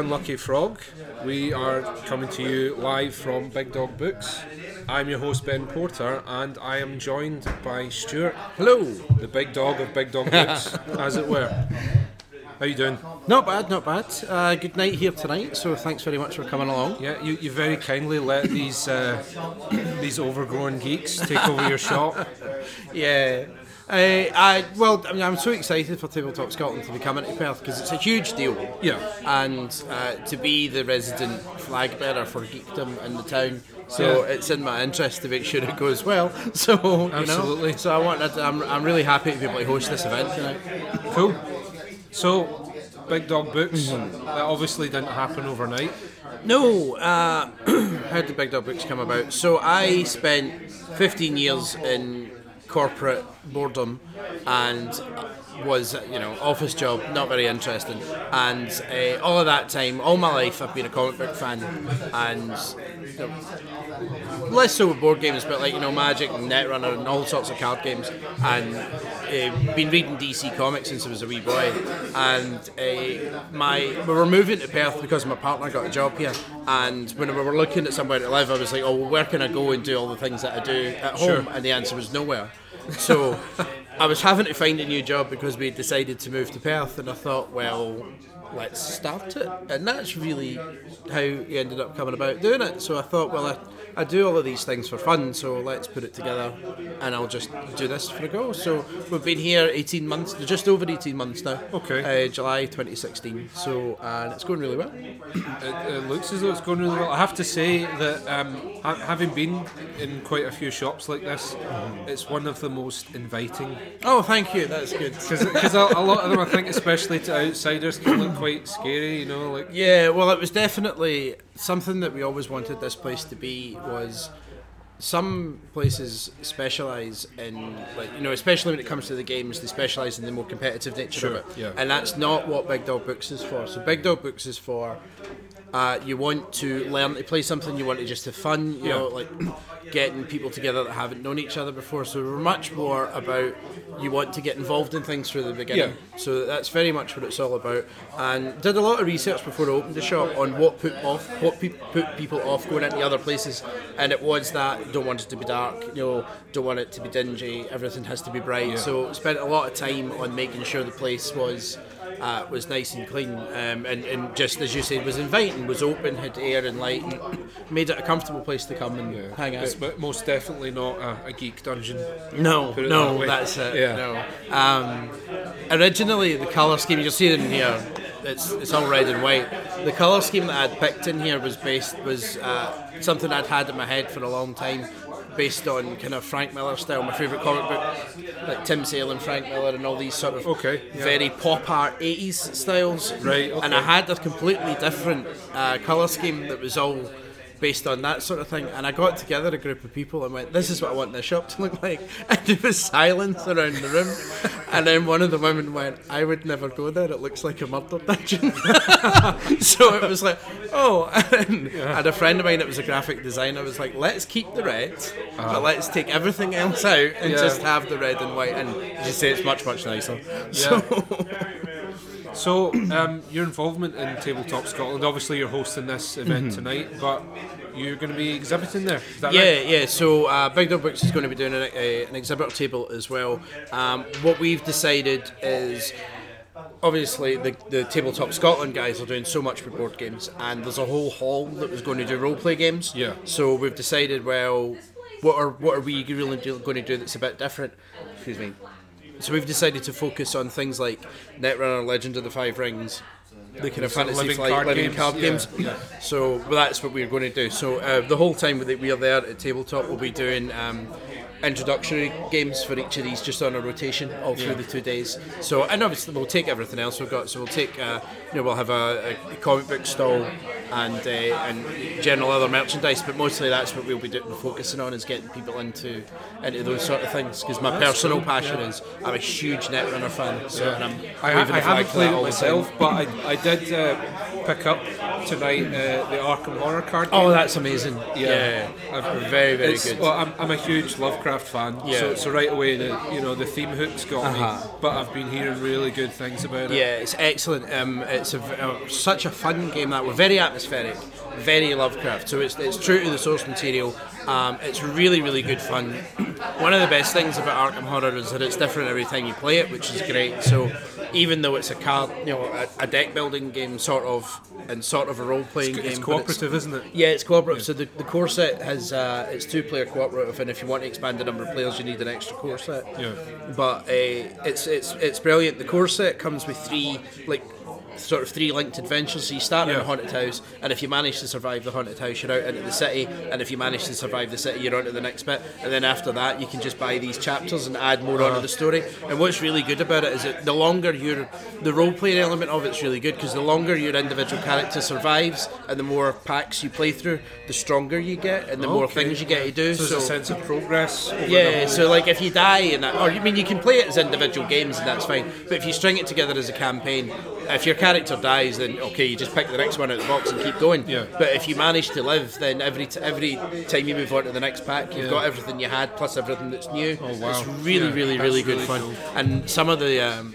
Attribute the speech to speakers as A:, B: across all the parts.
A: Unlucky Frog. We are coming to you live from Big Dog Books. I'm your host Ben Porter, and I am joined by Stuart.
B: Hello.
A: the big dog of Big Dog Books, as it were. How you doing?
B: Not bad, not bad. Uh, good night here tonight. So thanks very much for coming along.
A: Yeah, you, you very kindly let these uh, these overgrown geeks take over your shop.
B: Yeah. Uh, I well, I mean, I'm so excited for Tabletop Scotland to be coming to Perth because it's a huge deal.
A: Yeah.
B: And uh, to be the resident flag bearer for geekdom in the town. So
A: Yeah.
B: it's in my interest to make sure it goes well. So
A: Absolutely.
B: know, so I want. I'm, I'm really happy to be able to host this event tonight.
A: Cool. So, Big Dog Books. That obviously didn't happen overnight.
B: No, uh, how did Big Dog Books come about? So I spent 15 years in corporate boredom and was, you know, office job, not very interesting. And uh, all of that time, all my life, I've been a comic book fan, and you know, less so with board games, but like you know, Magic and Netrunner and all sorts of card games, and uh, been reading DC comics since I was a wee boy. And uh, my we were moving to Perth because my partner got a job here, and when we were looking at somewhere to live, I was like, oh, well, where can I go and do all the things that I do at home? And the answer was nowhere. So I was having to find a new job because we decided to move to Perth, and I thought, well. Let's start it, and that's really how you ended up coming about doing it. So I thought, well, I, I do all of these things for fun, so let's put it together and I'll just do this for a go. So we've been here 18 months, just over 18 months now.
A: Okay.
B: Uh, July 2016. So, and it's going really well.
A: It, it looks as though it's going really well. I have to say that um, ha- having been in quite a few shops like this, it's one of the most inviting.
B: Oh, thank you, that's good.
A: Because a, a lot of them, I think, especially to outsiders, can look quite scary. You know, like
B: Yeah, well, it was definitely something that we always wanted this place to be. Was some places specialize in like you know, especially when it comes to the games, they specialize in the more competitive nature
A: Sure,
B: of it,
A: yeah.
B: and that's not what Big Dog Books is for. So Big Dog Books is for. Uh, you want to learn to play something, you want to just have fun, you
A: Yeah.
B: know, like getting people together that haven't known each other before. So we're much more about you want to get involved in things from the beginning.
A: Yeah.
B: So that's very much what it's all about. And did a lot of research before I opened the shop on what put off, what pe- put people off going into other places. And it was that don't want it to be dark, you know, don't want it to be dingy. Everything has to be bright. So spent a lot of time on making sure the place was. Uh, was nice and clean, um, and, and just as you said, was inviting, was open, had air and light, and made it a comfortable place to come and hang out.
A: it's mo- most definitely not a, a geek dungeon.
B: No, no,
A: that
B: that's it.
A: Yeah.
B: No. Um, originally, the colour scheme you'll see it in here. It's, it's all red and white. The colour scheme that I'd picked in here was based was uh, something I'd had in my head for a long time, based on kind of Frank Miller style. My favourite comic book, like Tim Sale and Frank Miller and all these sort of
A: Okay, yeah.
B: very pop art 80s styles.
A: Right, okay.
B: And I had a completely different uh, colour scheme that was all based on that sort of thing. And I got together a group of people and went, "This is what I want this shop to look like." And there was silence around the room. and then one of the women went, "I would never go there. It looks like a murder dungeon." so it was like, "Oh." And I had a friend of mine that was a graphic designer. Was like, "Let's keep the red, but uh-huh. let's take everything else out and
A: Yeah.
B: just have the red and white." And as you say, it's much much nicer. So.
A: So, um, your involvement in Tabletop Scotland, obviously you're hosting this event tonight, but you're going to be exhibiting there. Is that
B: Yeah,
A: right?
B: yeah. So uh, Big Dog Books is going to be doing an, a, an exhibitor table as well. Um, what we've decided is. Obviously, the, the Tabletop Scotland guys are doing so much with board games, and there's a whole hall that was going to do role play games.
A: Yeah.
B: So we've decided, well, what are what are we really do, going to do that's a bit different? Excuse me. So we've decided to focus on things like Netrunner, Legend of the Five Rings, the kind of fantasy
A: living
B: flight,
A: card
B: living
A: games,
B: card
A: yeah,
B: games.
A: yeah.
B: So well, that's what we're going to do. So uh, the whole time that we are there at tabletop, we'll be doing um, introductory games for each of these, just on a rotation all through the two days. So and obviously we'll take everything else we've got. So we'll take, uh, you know, we'll have a, a comic book stall and uh, and general other merchandise, but mostly that's what we'll be doing, focusing on is getting people into into those sort of things. Because my personal passion is I'm a huge Netrunner fan. So and I'm
A: I, I haven't played it
B: all the time.
A: myself, but I, I did. Uh, pick up tonight uh, the Arkham Horror card.
B: Oh, that's amazing. Yeah,
A: I've-
B: very very
A: It's-
B: good.
A: Well, I'm, I'm a huge Lovecraft fan,
B: Yeah.
A: so, so right away the you know the theme hook's got
B: Uh-huh.
A: me. But I've been hearing really good things about it.
B: Yeah, it's excellent. Um, it's a, uh, such a fun game that we're very atmospheric, very Lovecraft. So it's, it's true to the source material. Um, it's really really good fun. One of the best things about Arkham Horror is that it's different every time you play it, which is great. So even though it's a card, you know, a, a deck building game sort of, and sort of a role playing game,
A: It's cooperative, isn't it?
B: Yeah, it's cooperative. So the, the core set has uh, it's two player cooperative, and if you want to expand the number of players, you need an extra core set.
A: Yeah.
B: But uh, it's it's it's brilliant. The core set comes with three like sort of three linked adventures. So you start in
A: Yeah.
B: a haunted house, and if you manage to survive the haunted house, you're out into the city. And if you manage to survive the city, you're on to the next bit. And then after that, you can just buy these chapters and add more onto uh-huh. the story. And what's really good about it is that the longer you're, the role playing element of it's really good because the longer your individual character survives and the more packs you play through, the stronger you get and the more things you get to do.
A: So there's a sense of progress.
B: Yeah, so like if you die in that, or I mean, you can play it as individual games and that's fine. But if you string it together as a campaign, if your character dies, then okay, you just pick the next one out of the box and keep going.
A: Yeah.
B: But if you manage to live, then every t- every time you move on to the next pack, you've
A: Yeah.
B: got everything you had plus everything that's new.
A: Oh, wow.
B: It's really,
A: Yeah,
B: really, really good
A: really
B: fun.
A: cool.
B: And some of the. Um,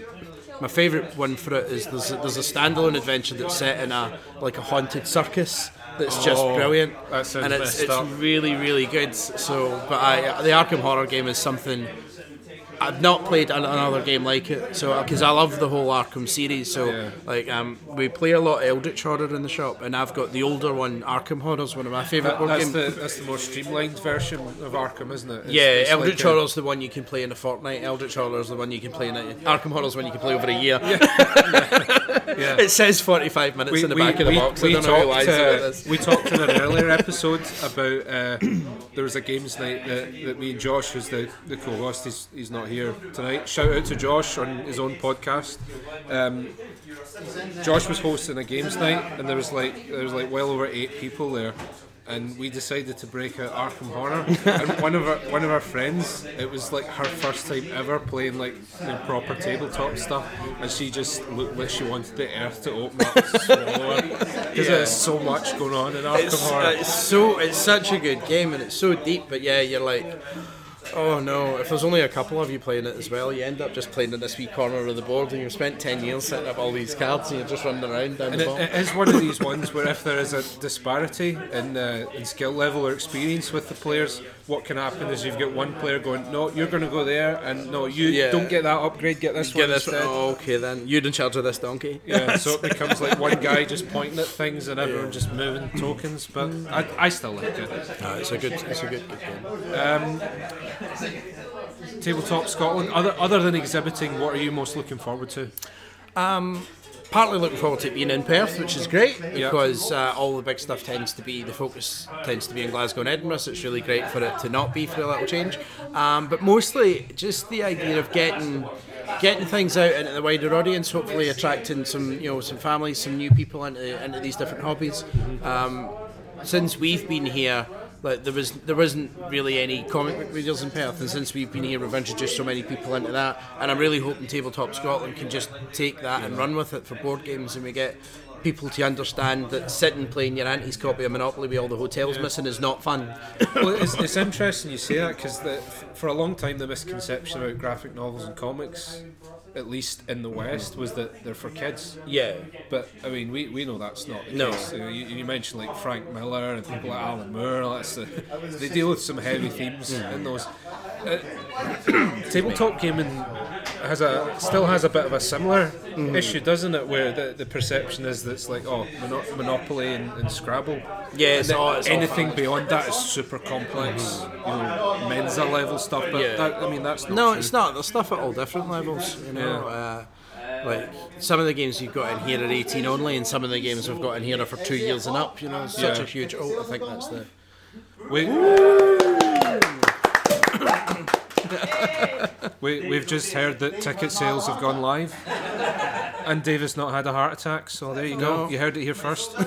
B: my favourite one for it is there's a, there's a standalone adventure that's set in a like a haunted circus that's just
A: Oh,
B: brilliant
A: that
B: and it's, it's
A: up.
B: really really good so but I the Arkham Horror game is something I've not played another game like it, so because I love the whole Arkham series. So
A: Yeah.
B: like um, we play a lot of Eldritch Horror in the shop, and I've got the older one, Arkham Horror, is one of my favourite
A: That-
B: board games.
A: the that's the more streamlined version of Arkham, isn't it? It's-
B: yeah,
A: it's
B: Eldritch
A: like
B: Horror is the one you can play in a fortnight. Eldritch Horror is the one you can play in a Arkham Horror is the one you can play over a year.
A: Yeah.
B: it says forty-five minutes in the back of the box. I don't know who about
A: uh,
B: this.
A: we talked in an earlier episode about uh, there was a games night that, that me and Josh, who's the, the co-host, he's, he's not here tonight. Shout out to Josh on his own podcast. Um, Josh was hosting a games night, and there was like there was like well over eight people there. And we decided to break out Arkham Horror. and one of our one of our friends, it was like her first time ever playing like know, proper tabletop stuff, and she just looked like she wanted the earth to open up because there's so much going on in Arkham
B: It's,
A: Horror.
B: uh, it's so it's such a good game and it's so deep, but yeah, you're like, oh no! If there's only a couple of you playing it as well, you end up just playing in this wee corner of the board, and you've spent ten years setting up all these cards, and you're just running around down
A: And
B: the
A: it,
B: bottom.
A: it is one of these ones where if there is a disparity in, uh, in skill level or experience with the players, what can happen is you've got one player going, no, you're going to go there, and no, you
B: Yeah.
A: don't get that upgrade, get this
B: Get
A: one
B: this.
A: instead.
B: Oh, okay then. You're in charge of this donkey.
A: Yeah, so it becomes like one guy just pointing at things and everyone just moving tokens, but I, I still like it.
B: No, it's a good. It's a good, good game.
A: Um, Tabletop Scotland, other other than exhibiting, what are you most looking forward to?
B: Um, partly looking forward to it being in Perth, which is great because uh, all the big stuff tends to be the focus tends to be in Glasgow and Edinburgh, so it's really great for it to not be for a little change. Um, but mostly just the idea of getting getting things out into the wider audience, hopefully attracting some you know some families, some new people into into these different hobbies. Um, since we've been here. Like there was, there wasn't really any comic book readers in Perth, and since we've been here, we've introduced so many people into that. And I'm really hoping Tabletop Scotland can just take that and run with it for board games, and we get people to understand that sitting playing your auntie's copy of Monopoly with all the hotels missing is not fun.
A: well, it's, it's interesting you say that because for a long time the misconception about graphic novels and comics, at least in the West, was that they're for kids.
B: yeah,
A: But I mean, we, we know that's not the
B: No.
A: case. You, you mentioned like Frank Miller and people like Alan Moore. And all that stuff. They deal with some heavy themes in those. Uh, tabletop gaming has a still has a bit of a similar issue, doesn't it? Where the, the perception is that it's like oh Mono- Monopoly and, and Scrabble.
B: Yeah,
A: And
B: it's all-
A: anything beyond that is super complex. You know, Mensa level stuff. But
B: Yeah.
A: that, I mean, that's not
B: no,
A: true.
B: it's not. There's stuff at all different levels. You know, uh, like some of the games you've got in here are 18 only, and some of the games we've got in here are for two years and up. You know, such
A: Yeah.
B: a huge. Oh, I think that's the.
A: We, we, we've just heard that ticket sales have gone live. And Davis not had a heart attack, so there you go.
B: No.
A: You heard it here first.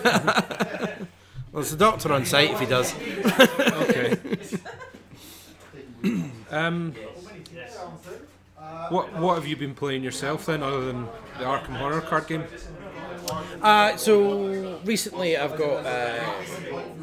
B: Well, there's a doctor on site if he does.
A: Okay. um, what what have you been playing yourself then, other than the Arkham Horror card game?
B: Uh, so recently, I've got. Uh,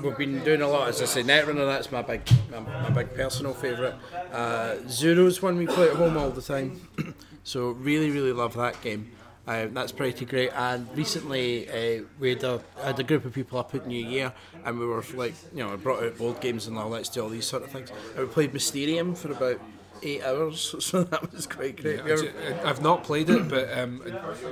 B: we've been doing a lot, as I say, Netrunner. That's my big, my, my big personal favourite. Uh, Zero's one we play at home all the time. so really, really love that game. Uh, that's pretty great. And recently, uh, we had a, had a group of people up at New Year, and we were like, you know, I brought out board games and all let's do all these sort of things. We played Mysterium for about eight hours, so that was quite great. We
A: I have not played it, but um,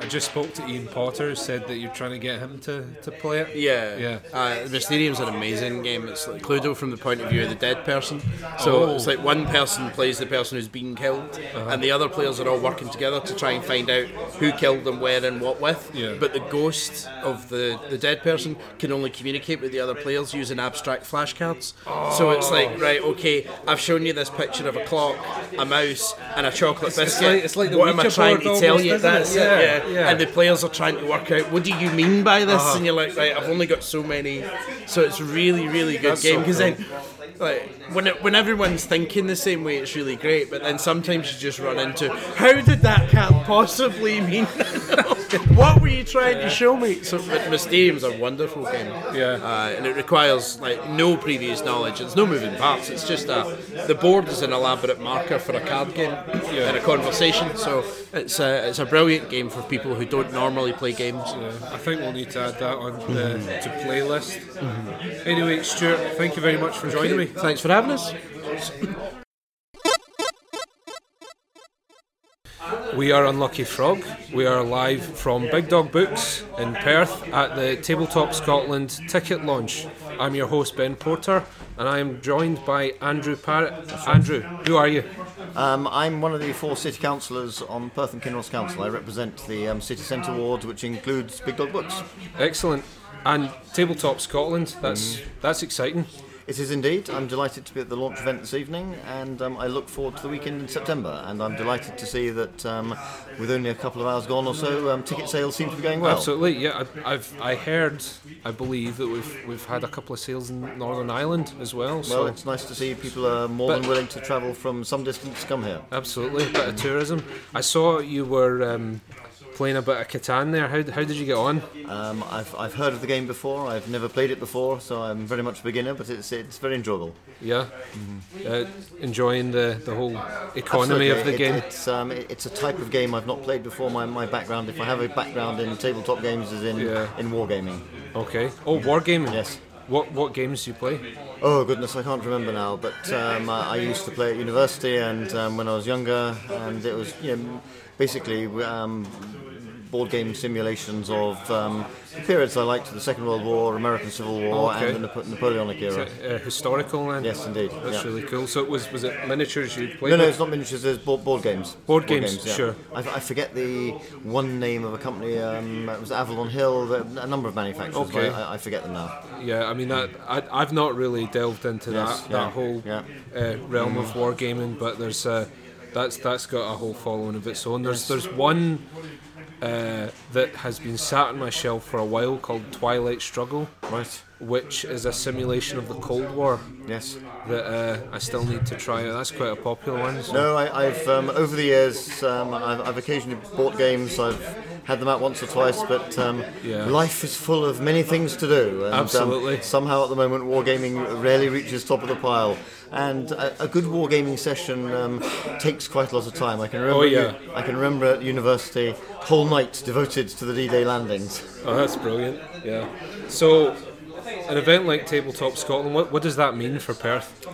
A: I just spoke to Ian Potter, who said that you're trying to get him to, to play it.
B: Yeah,
A: Yeah.
B: Uh, Mysterium's an amazing game. It's like Cluedo from the point of view of the dead person. So
A: Oh.
B: it's like one person plays the person who's been killed,
A: Uh-huh.
B: and the other players are all working together to try and find out who killed them, where, and what with.
A: Yeah.
B: But the ghost of the, the dead person can only communicate with the other players using abstract flashcards. So it's
A: Oh.
B: like, right, okay, I've shown you this picture of a clock, a mouse, and a chocolate biscuit.
A: like- it's like the
B: what am I trying to tell you?
A: isn't it?
B: That's
A: Yeah, yeah. Uh-huh.
B: And the players are trying to work out what do you mean by this, and you're like, right, I've only got so many. So it's really, really good
A: That's
B: game
A: so
B: because
A: cool.
B: then. Like when it, when everyone's thinking the same way, it's really great. But then sometimes you just run into how did that cat possibly mean? what were you trying to show me? So, but Mysterium's a wonderful game.
A: Yeah.
B: uh, and it requires like no previous knowledge. It's no moving parts. It's just a the board is an elaborate marker for a card game and a conversation. So it's a it's a brilliant game for people who don't normally play games.
A: Yeah, I think we'll need to add that on the to playlist. Anyway, Stuart, thank you very much for joining me.
B: Thanks for having us.
A: We are Unlucky Frog. We are live from Big Dog Books in Perth at the Tabletop Scotland ticket launch. I'm your host, Ben Porter, and I am joined by Andrew Parrott. Andrew, who are you?
C: Um, I'm one of the four city councillors on Perth and Kinross Council. I represent the um, city centre ward, which includes Big Dog Books.
A: Excellent. And Tabletop Scotland, that's that's exciting.
C: It is indeed. I'm delighted to be at the launch event this evening, and um, I look forward to the weekend in September. And I'm delighted to see that um, with only a couple of hours gone or so, um, ticket sales seem to be going well.
A: Absolutely, yeah. I, I've I heard, I believe that we've we've had a couple of sales in Northern Ireland as well. So
C: Well, it's nice to see people are more
A: But-
C: than willing to travel from some distance to come here.
A: Absolutely, a bit of tourism. I saw you were um, playing a bit of Catan there. How, how did you get on?
C: Um, I've, I've heard of the game before. I've never played it before, so I'm very much a beginner. But it's it's very enjoyable.
A: Yeah, uh, enjoying the, the whole economy of the
C: It-
A: game.
C: It's um, it- it's a type of game I've not played before. My, my background, if I have a background in tabletop games, is in
A: Yeah.
C: in wargaming.
A: Okay. Oh, wargaming.
C: Yes.
A: What what games do you play?
C: Oh goodness, I can't remember now. But um, I, I used to play at university, and um, when I was younger, and it was you know, basically um, board game simulations of um, the periods I liked: the Second World War, American Civil War,
A: Okay.
C: and the Napo- Napoleonic era.
A: uh, historical then?
C: Yes, indeed.
A: That's
C: yeah.
A: really cool. So it was was it miniatures you played?
C: No, no,
A: with?
C: it's not miniatures. It's board, board games.
A: Board games, sure.
C: I, I forget the one name of a company. Um, it was Avalon Hill. A number of manufacturers. but
A: Okay.
C: I, I forget them now.
A: Yeah, I mean that I, I've not really delved into
C: Yes,
A: that
C: yeah,
A: that whole
C: yeah.
A: uh, realm of wargaming, but there's uh, that's that's got a whole following of its own. There's there's one uh, that has been sat on my shelf for a while called Twilight Struggle,
C: Right.
A: Which is a simulation of the Cold War
C: Yes.
A: that uh, I still need to try. That's quite a popular one. So.
C: No, I, I've um, over the years um, I've, I've occasionally bought games. I've had them out once or twice, but um,
A: Yeah.
C: life is full of many things to do. And, um,
A: Absolutely.
C: somehow at the moment, wargaming rarely reaches top of the pile. And a, a good wargaming session um, takes quite a lot of time. I can remember.
A: Oh, yeah.
C: I can remember at university whole nights devoted to the D-Day landings.
A: Oh, that's brilliant. Yeah. So, an event like Tabletop Scotland, what, what does that mean for Perth?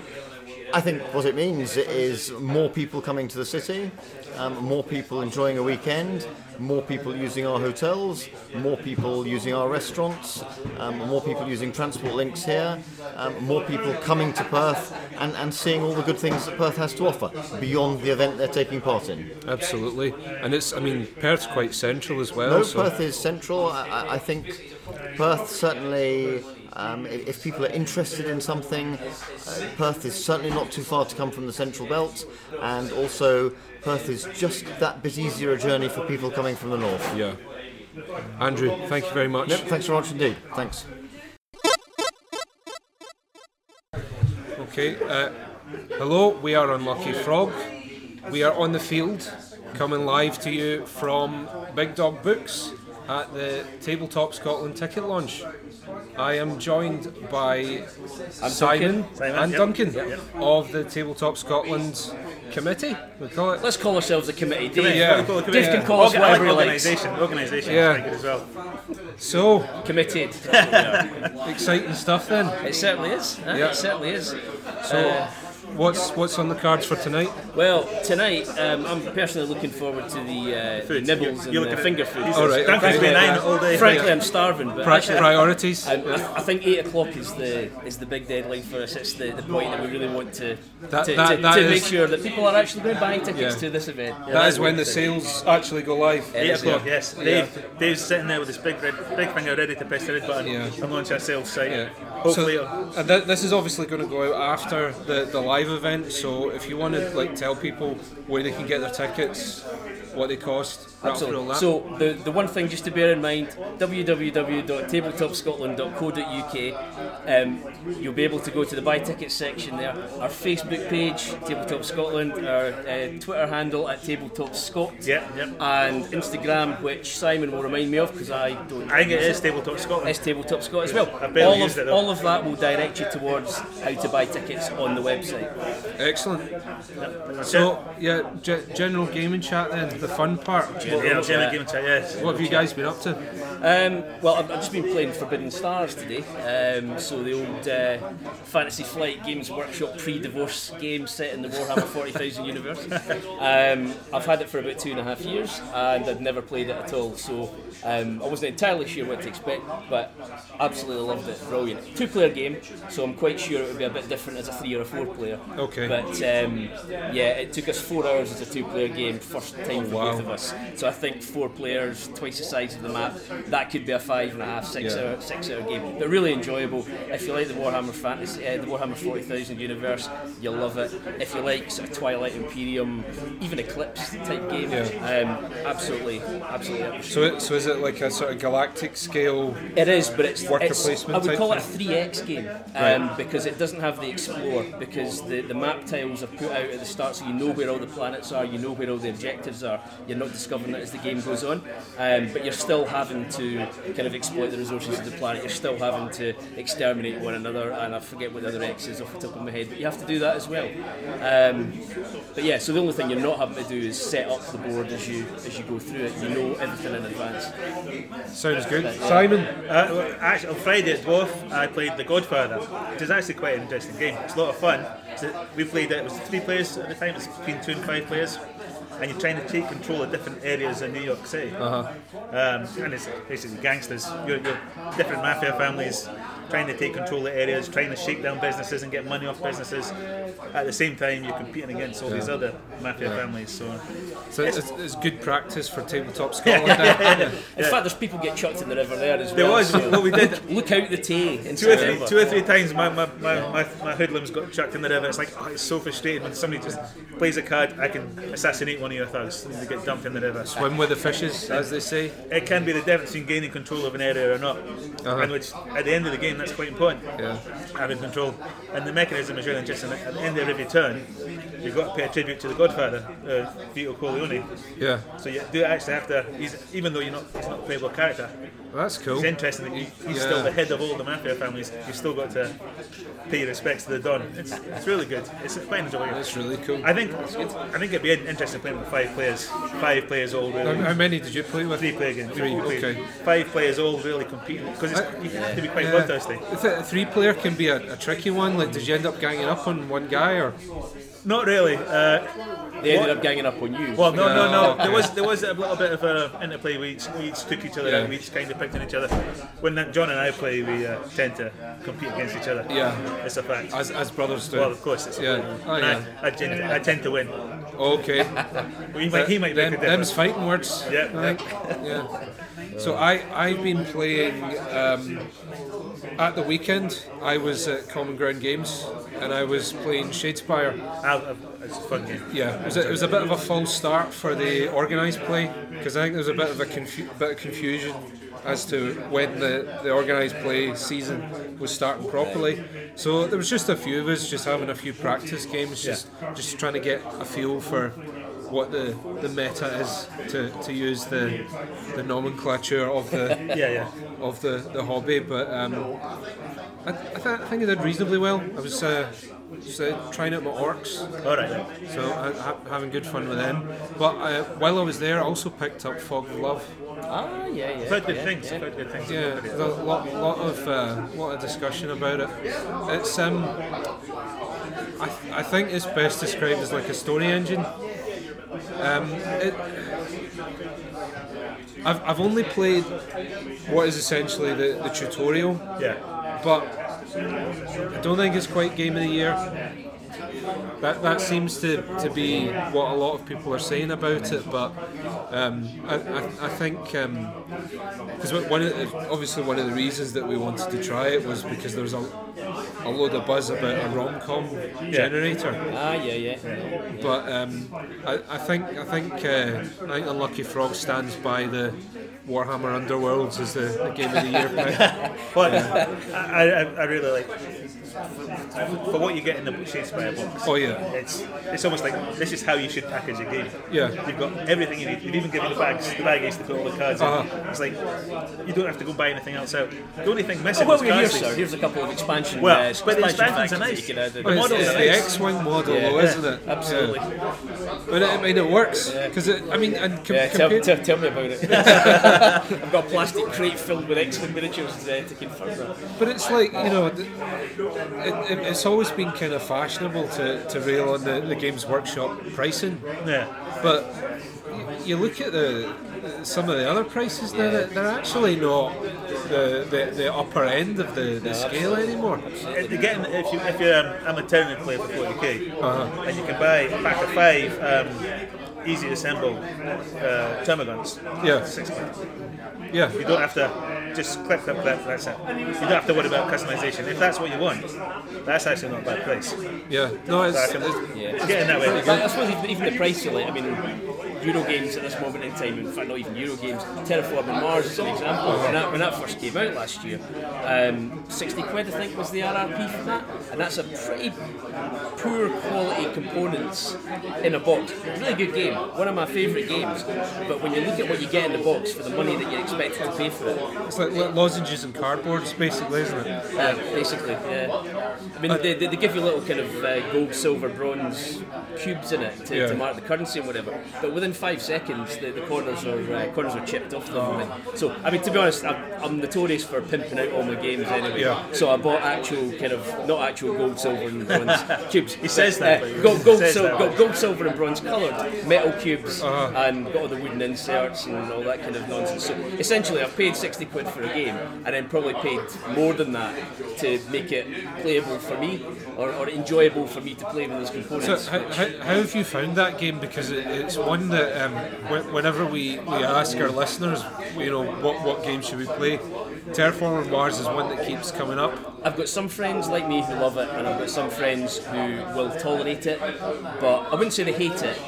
C: I think what it means is more people coming to the city, um, more people enjoying a weekend, more people using our hotels, more people using our restaurants, um, more people using transport links here, um, more people coming to Perth and, and seeing all the good things that Perth has to offer beyond the event they're taking part in.
A: Absolutely. And it's, I mean, Perth's quite central as well.
C: No,
A: so
C: Perth is central. I, I- I think Perth certainly, um, i- if people are interested in something, uh, Perth is certainly not too far to come from the central belt, and also Perth is just that bit easier a journey for people coming from the north.
A: Yeah. Andrew, thank you very much.
C: Yep, thanks very much indeed. Thanks.
A: Okay. Uh, hello, we are Unlucky Frog. We are on the field, coming live to you from Big Dog Books at the Tabletop Scotland ticket launch. I am joined by Simon,
D: Simon,
A: and
D: yep.
A: Duncan
D: Yep.
A: of the Tabletop Scotland committee. We call it.
E: Let's call ourselves a committee. Dave,
A: Yeah.
D: Cool, cool,
E: Dave
D: cool.
E: can call us
D: Orga- like
E: whatever he likes.
D: organisation. Organisation
A: Yeah.
D: is very good as well.
A: So
E: Committed.
A: exciting stuff then.
E: it certainly is. huh?
A: Yeah.
E: It certainly is.
A: So uh, what's what's on the cards for tonight?
E: Well, tonight um, I'm personally looking forward to the, uh, the nibbles
D: You're
E: and the finger food.
A: All right,
D: Duncan's
A: okay.
D: been nine all day.
E: Frankly, I'm starving, but
A: Pri-
E: actually,
A: priorities.
E: I, I, I think eight o'clock is the is the big deadline for us. It's the, the point that we really want to
A: That-
E: to,
A: that-
E: to,
A: that
E: to
A: is-
E: make sure that people are actually going to buy tickets
A: Yeah.
E: to this event. Yeah, that's
A: when the
E: we think.
A: sales actually go live.
D: Eight
E: is,
D: o'clock,
E: yeah.
D: yes. Dave, Dave's sitting there with his big red, big finger ready to press the red button
A: Yeah.
D: and launch our sales site. Hopefully,
A: So, and th- this is obviously going to go out after the, the live event. So if you want to like tell people where they can get their tickets, what they cost, rattle through all
E: Absolutely. So the, the one thing just to bear in mind, www.tabletopscotland.co.uk. Um, you'll be able to go to the buy tickets section there. Our Facebook page, Tabletop Scotland, our uh, Twitter handle at Tabletop Scot,
D: yeah, yeah.
E: and Instagram, which Simon will remind me of because I don't.
D: I think it is Tabletop Scotland.
E: It's Tabletop Scot as well.
D: I've barely
E: All of,
D: it, though.
E: all of that will direct you towards how to buy tickets on the website.
A: Excellent.
D: That's
A: So yeah, ge- general gaming chat then, the fun part.
D: It. yeah, Gemma Game Chat, yes.
A: What have you guys been up to?
E: Um, well, I've, I've just been playing Forbidden Stars today. Um, so the old uh, Fantasy Flight Games Workshop pre-divorce game set in the Warhammer 40,000 universe. Um, I've had it for about two and a half years, and I'd never played it at all. So um, I wasn't entirely sure what to expect, but absolutely loved it. Brilliant. Two-player game, so I'm quite sure it would be a bit different as a three or a four-player.
A: Okay.
E: But um, yeah, it took us four hours as a two-player game, first time for
A: Wow.
E: both of us. So I think four players, twice the size of the map, that could be a five and a half, six
A: Yeah.
E: hour, six hour game. But really enjoyable. If you like the Warhammer Fantasy, uh, the Warhammer Forty Thousand universe, you'll love it. If you like sort of Twilight Imperium, even Eclipse type game, um, absolutely, absolutely.
A: So it, so is it like a sort of galactic scale?
E: It is, but it's,
A: Worker
E: it's
A: placement
E: I would call it a 3x game um, because it doesn't have the explore because the, the map tiles are put out at the start so you know where all the planets are, you know where all the objectives are. You're not discovering it as the game goes on, um, but you're still having to kind of exploit the resources of the planet. You're still having to exterminate one another, and I forget what the other X is off the top of my head, but you have to do that as well. Um, but yeah, so the only thing you're not having to do is set up the board as you as you go through it. You know everything in advance.
A: Sounds good. Simon,
D: Uh, actually, on Friday at Dwarf, I played The Godfather, which is actually quite an interesting game. It's a lot of fun. So we played it, it was three players at the time, it's between two and five players. And you're trying to take control of different areas in New York City. Uh-huh. Um, and it's basically gangsters. You're, you're different mafia families trying to take control of areas, trying to shake down businesses and get money off businesses. At the same time, you're competing against all these other mafia families. So
A: so it's, it's good practice for tabletop Scotland. then.
E: In fact, there's people get chucked in the river there as well.
D: there
E: well.
D: was
E: so
D: what we did.
E: Look out the Tay in
D: two or three, two or three times my, my, my, my, my hoodlums got chucked in the river. It's like, oh, it's so frustrating when somebody just plays a card, I can assassinate one of your thugs and they get dumped in the river.
A: Swim with the fishes, as they say.
D: It can be the difference in gaining control of an area or not. Uh-huh. And which, at the end of the game, that's quite important.
A: Yeah.
D: Having control. And the mechanism is really interesting. At the end of every turn, you've got to pay a tribute to the Godfather, uh, Vito Corleone.
A: Yeah,
D: So you do actually have to, he's, even though you're not, he's not a playable character,
A: well, that's cool.
D: It's interesting that you, he's
A: Yeah.
D: still the head of all the mafia families. You've still got to pay your respects to the Don. It's, it's really good. It's a quite enjoyable.
A: That's really cool.
D: I think I think it'd be interesting playing with five players. Five players all really.
A: how many did you play with?
D: Three player game.
A: Three, okay.
D: Five players all really competing because you have to be quite uh, bloodthirsty.
A: A three player can be a, a tricky one. Like, did you end up ganging up on one guy or?
D: Not really. Uh,
E: They ended up ganging up on you.
D: well, no, no, no. There was there was a little bit of a interplay. We each, we each took each other out.
A: Yeah.
D: We each kind of picked on each other. When John and I play, we uh, tend to compete against each other.
A: Yeah.
D: it's a fact.
A: As, as brothers do.
D: Well, of course, it's a
A: Yeah. Oh, yeah.
D: I, I, tend, I tend to win.
A: Okay.
D: He might, he might
A: Them,
D: make a
A: them's
D: difference.
A: fighting words.
D: Yeah.
A: I. Yeah. So I I've been playing um, at the weekend. I was at Common Ground Games and I was playing Shadespire.
D: I, I, it's a fun game.
A: Yeah, it was a, it was a bit of a false start for the organised play because I think there was a bit of a confu- bit of confusion as to when the, the organised play season was starting properly. So there was just a few of us just having a few practice games, just just trying to get a feel for what the, the meta is to, to use the the nomenclature of the
D: Yeah, yeah.
A: of the, the hobby, but um, I, I, th- I think I did reasonably well. I was uh, just, uh, trying out my orcs,
D: All right. yeah.
A: so I, ha- having good fun with them. But uh, while I was there, I also picked up Fog of Love.
E: Ah, yeah, yeah.
D: I've heard good
E: yeah,
D: things.
E: yeah.
D: I've heard good things.
A: Yeah,
D: about it.
A: there's a lot, lot of uh, lot of discussion about it. It's um, I, th- I think it's best described as like a story engine. Um, it, I've, I've only played what is essentially the, the tutorial,
D: Yeah.
A: but I don't think it's quite game of the year. That that seems to, to be what a lot of people are saying about it, but um, I, I, I think because one of the, obviously one of the reasons that we wanted to try it was because there was a, a load of buzz about a rom com generator.
E: Ah, yeah, yeah.
A: But um, I, I think I think uh, I think Unlucky Frog stands by the Warhammer Underworlds as the, the game of the year pick.
D: But I, I, I really like for what you get in the Shadespire box.
A: Oh yeah,
D: It's it's almost like this is how you should package a game.
A: Yeah.
D: You've got everything you need. You've even given the bags the baggies to put all the cards
A: Uh-huh.
D: in. It's like you don't have to go buy anything else out. The only thing missing
E: Oh, well,
D: was
E: we're here,
D: cards.
E: sir. Here's a couple of expansion.
D: Well,
E: uh,
D: but the expansions are nice.
E: you can add in.
A: But it's,
D: models
A: it's
D: are
A: the
D: nice.
A: X-wing model,
E: Yeah.
A: though, isn't it?
E: Absolutely.
A: Yeah. But it, I mean, it works because I mean, and com-
E: Yeah, tell,
A: compared-
E: tell, tell me about it. I've got a plastic crate filled with X-Wing miniatures uh, to confirm that.
A: But it's like you know, th- it, it, it's always been kind of fashionable to, to rail on the, the Games Workshop pricing.
D: Yeah.
A: But you look at the some of the other prices there; they're, they're actually not the, the, the upper end of the, the scale anymore.
D: Again, if you if you're um, I'm a tournament player for 40k,
A: Uh-huh.
D: and you can buy a pack of five um, easy to assemble uh, termagants.
A: Yeah.
D: Six quid.
A: Yeah,
D: You don't have to just click, click, click. That's it. You don't have to worry about customization. If that's what you want, that's actually not a bad price.
A: yeah. No, it's,
D: So I can-
A: it's
E: Yeah.
D: It's getting that way.
E: I suppose even, even the price of it, I mean, Euro games at this moment in time, in fact, not even Euro games, Terraforming Mars is an example. When that, when that first came out last year, um, 60 quid, I think, was the RRP for that. And that's a pretty poor quality components in a box. Really good game, one of my favourite games. But when you look at what you get in the box for the money that you're expected to pay for it,
A: it's like lo- lozenges and cardboards, basically, isn't it?
E: uh, basically, yeah. I mean, they, they, they give you little kind of uh, gold, silver, bronze cubes in it to,
A: Yeah.
E: to mark the currency and whatever. But within five seconds, the, the corners are uh, corners are chipped off them. So, I mean, to be honest, I'm, I'm notorious for pimping out all my games anyway.
A: Yeah.
E: So I bought actual kind of not actual gold, silver, and bronze cubes.
D: He says that,
E: uh, gold, gold,
D: says
E: sil-
D: that.
E: gold, silver, and bronze coloured metal cubes,
A: Uh-huh.
E: and got all the wooden inserts and all that kind of nonsense. So essentially, I've paid sixty quid for a game, and then probably paid more than that to make it playable for me or, or enjoyable for me to play with those
A: So,
E: components.
A: how, how, how have you found that game? Because it, it's one that um, whenever we, we ask our listeners, you know, what, what game should we play, Terraforming Mars is one that keeps coming up.
E: I've got some friends like me who love it, and I've got some friends who will tolerate it, but I wouldn't say they hate it,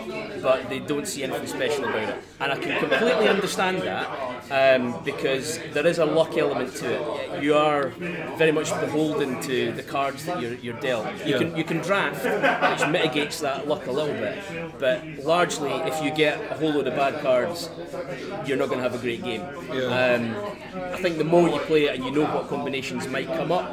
E: but they don't see anything special about it. And I can completely understand that um, because there is a luck element to it. You are very much beholden to the cards that you're, you're dealt. You can you can draft, which mitigates that luck a little bit, but largely, if you get a whole load of bad cards, you're not going to have a great game.
A: Yeah.
E: Um, I think the more you play it and you know what combinations might come up,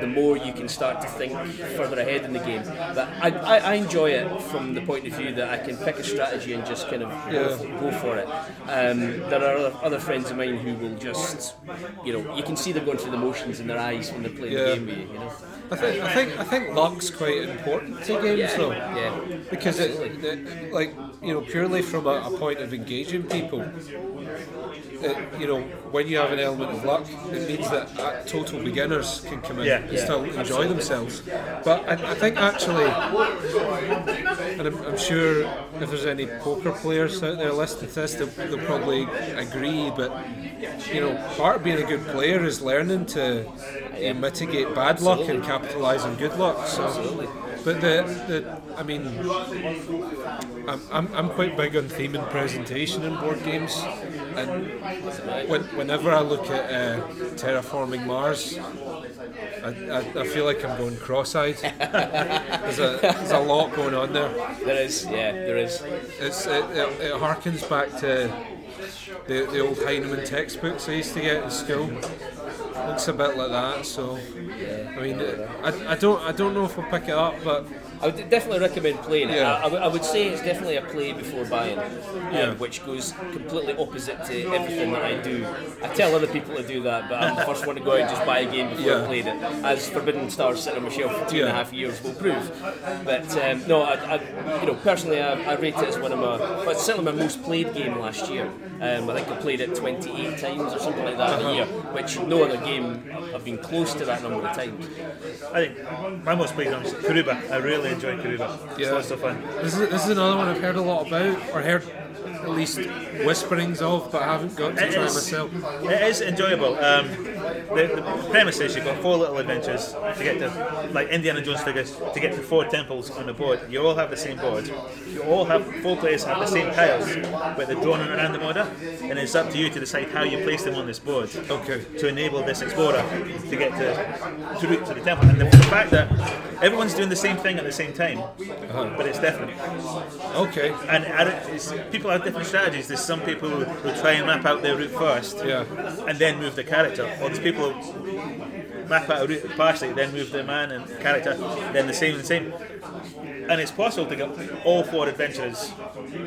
E: the more you can start to think further ahead in the game. But I, I, I enjoy it from the point of view that I can pick a strategy and just kind of go,
A: Yeah.
E: f- go for it. Um, there are other, other friends of mine who will just, you know, you can see they're going through the motions in their eyes when they're playing
A: Yeah.
E: the game with you, you know.
A: I think I think I think luck's quite important to games
E: Yeah,
A: though.
E: yeah.
A: Because it, it, like you know, purely from a, a point of engaging people, it, you know, when you have an element of luck, it means that uh, total beginners can come in
D: Yeah.
A: and
E: Yeah,
A: still enjoy themselves. But I, I think actually, and I'm, I'm sure if there's any poker players out there listening to this, they'll, they'll probably agree. But you know, part of being a good player is learning to know, mitigate bad luck and capitalise on good luck. So, but the, the I mean, I'm, I'm, I'm quite big on theme and presentation in board games, and when, whenever I look at uh, terraforming Mars, I, I, I feel like I'm going cross-eyed. there's, a, there's a lot going on there.
E: There is, yeah, there is.
A: It's, it, it, it harkens back to the, the old Heinemann textbooks I used to get in school. Looks a bit like that. So, I mean, I, I don't I don't know if I'll pick it up, but
E: I would definitely recommend playing it.
A: Yeah.
E: I, I would- I would say it's definitely a play before buying, um,
A: Yeah.
E: which goes completely opposite to everything that I do. I tell other people to do that, but I'm the first one to go out and just buy a game before
A: Yeah.
E: I played it, as Forbidden Stars sitting on my shelf for two and a half years will prove. But um, no, I, I, you know, personally, I, I rate it as one of my, well, it's certainly my most played game last year. Um, I think I played it 28 times or something like that in a year, which no other game I've been close to that number of times.
D: I think my most played one is Karuba. I really enjoy Karuba. It's
A: Yeah.
D: lots of fun.
A: this is, this is another one I've heard a lot about, or heard at least whisperings of, but I haven't got to
D: It
A: try
D: is-
A: myself.
D: It is enjoyable. Um, the, the premise is you've got four little adventures to get to, like Indiana Jones figures, to get to four temples on a board. You all have the same board. You all have, four players have the same tiles, but they're drawn in a random order, and it's up to you to decide how you place them on this board.
A: Okay.
D: To enable this explorer to get to, to route to the temple. And the, the fact that everyone's doing the same thing at the same time, but it's different.
A: Okay.
D: And don't- it's, people have different strategies. There's some people who, who try and map out their route first,
A: Yeah.
D: and then move the character. Or there's people who map out a route partially, then move the man and character, then the same and the same. And it's possible to get all four adventurers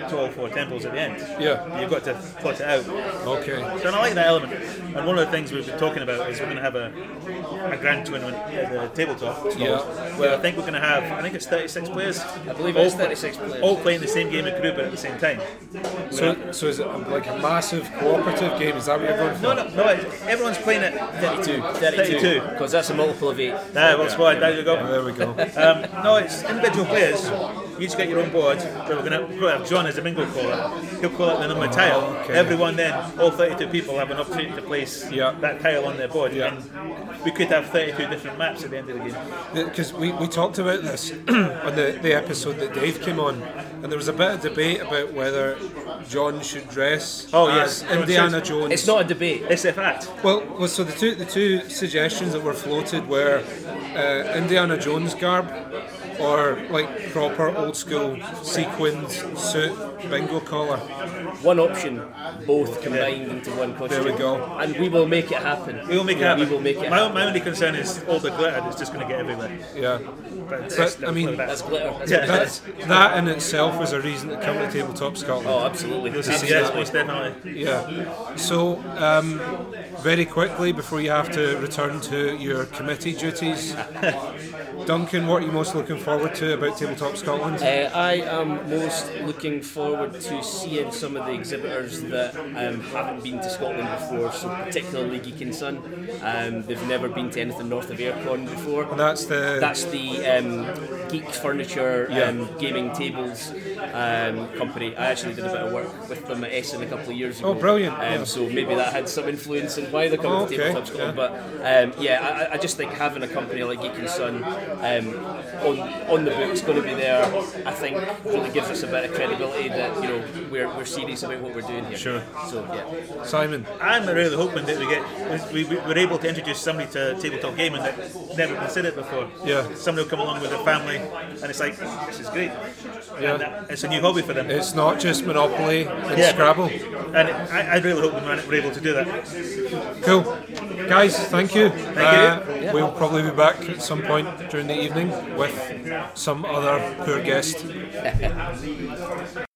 D: to all four temples at the end.
A: Yeah.
D: You've got to plot it out.
A: Okay.
D: So I like that element. And one of the things we've been talking about is we're going to have a, a grand tournament uh, at the tabletop.
A: Yeah.
D: Where I think we're going to have, I think it's 36 players.
E: I believe it is 36 players.
D: All playing the same game of Karuba at the same time.
A: So, so is it like a massive cooperative game? Is that what you're going for?
D: No, no, no. Everyone's playing it.
E: 32,
D: 32.
E: 32, because that's a multiple of eight.
D: Ah, well, squad. There you go.
A: There we go.
D: Um, no, it's individual players. You each get your own board. So we're going to have John as a bingo caller. He'll call out the number tile.
A: okay.
D: Everyone then, all 32 people have an opportunity to place
A: Yeah.
D: that tile on their board.
A: Yeah.
D: And we could have 32 different maps at the end of the game.
A: Because we, we talked about this on the, the episode that Dave came on, and there was a bit of debate about whether John should dress
D: Oh,
A: as
D: yes.
A: Indiana Jones.
E: It's not a debate.
D: It's a fact.
A: Well, well, so the two the two suggestions that were floated were uh, Indiana Jones garb or like proper old school sequined suit bingo collar.
E: One option, both combined into one costume.
A: There we go.
E: And we will make it happen.
D: We will make it happen.
E: We will make it
D: my,
E: happen.
D: my only concern is all the glitter that's just going to get everywhere.
A: Yeah,
D: But,
A: But, I mean-
E: That's glitter. That's
D: Yeah.
E: what
A: that, that in itself is a reason to come to Tabletop Scotland.
E: Oh, absolutely.
A: This is-
D: yes,
E: absolutely.
D: most definitely.
A: Yeah. So, um, very quickly before you have to return to your committee duties, Duncan, what are you most looking forward to about Tabletop Scotland?
E: Uh, I am most looking forward to seeing some of the exhibitors that um, haven't been to Scotland before, so particularly Geeknson. Um, they've never been to anything north of AireCon before.
A: That's the
E: That's the um, Geek Furniture
A: Yeah.
E: um, Gaming Tables um, company. I actually did a bit of work with them at Essen a couple of years ago.
A: Oh, brilliant,
E: Um,
A: yeah.
E: So maybe that had some influence in why they're coming
A: Oh,
E: to
A: okay,
E: Tabletop Scotland. But um, yeah, I, I- I just think having a company like Geeknson um, on, on the books going to be there, I think really gives us a bit of credibility that you know we're, we're serious about what we're doing here.
A: Sure.
E: So yeah.
A: Simon.
D: I'm really hoping that we get we, we, we're able to introduce somebody to tabletop gaming that never considered before.
A: Yeah.
D: Somebody will come along with their family, and it's like this is great.
A: Yeah.
D: And that, it's a new hobby for them.
A: It's not just Monopoly and
D: Yeah.
A: Scrabble.
D: And I, I really hope we're able to do that.
A: Cool. Guys, thank you.
D: Thank
A: Uh, We'll probably be back at some point during the evening with some other poor guest.